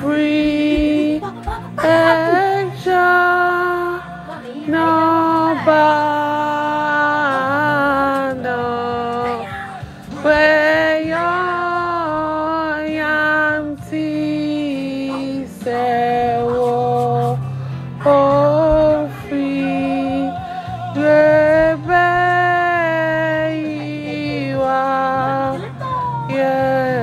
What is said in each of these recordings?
free exile, no bond, where your empty sewo, oh free, rebe iwa, yeah.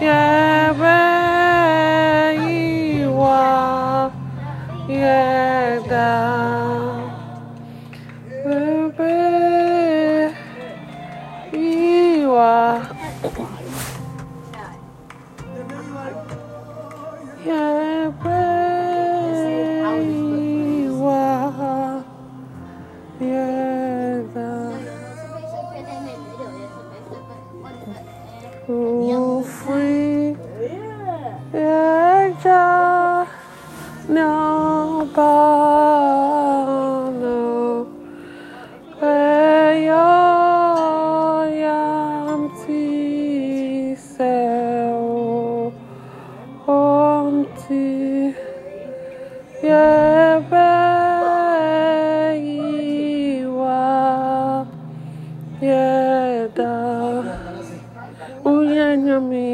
yeah, yeah, free, yeah, where your empty cell, empty, yeah, baby, yeah, da. Uwielbia mi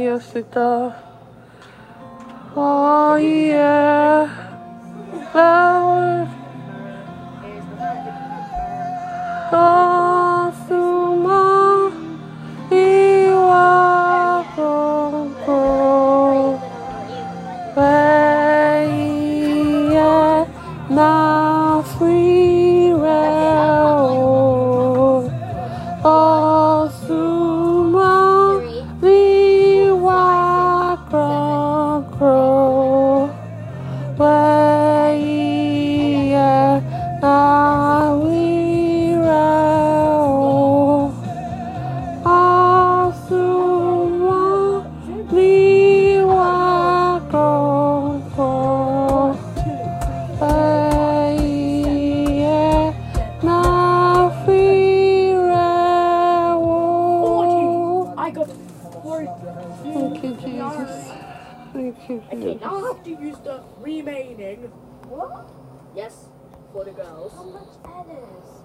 Oh yeah. Oh, suma. Iwa na free Okay, now I have to use the remaining. What? Yes, for the girls. How much that is?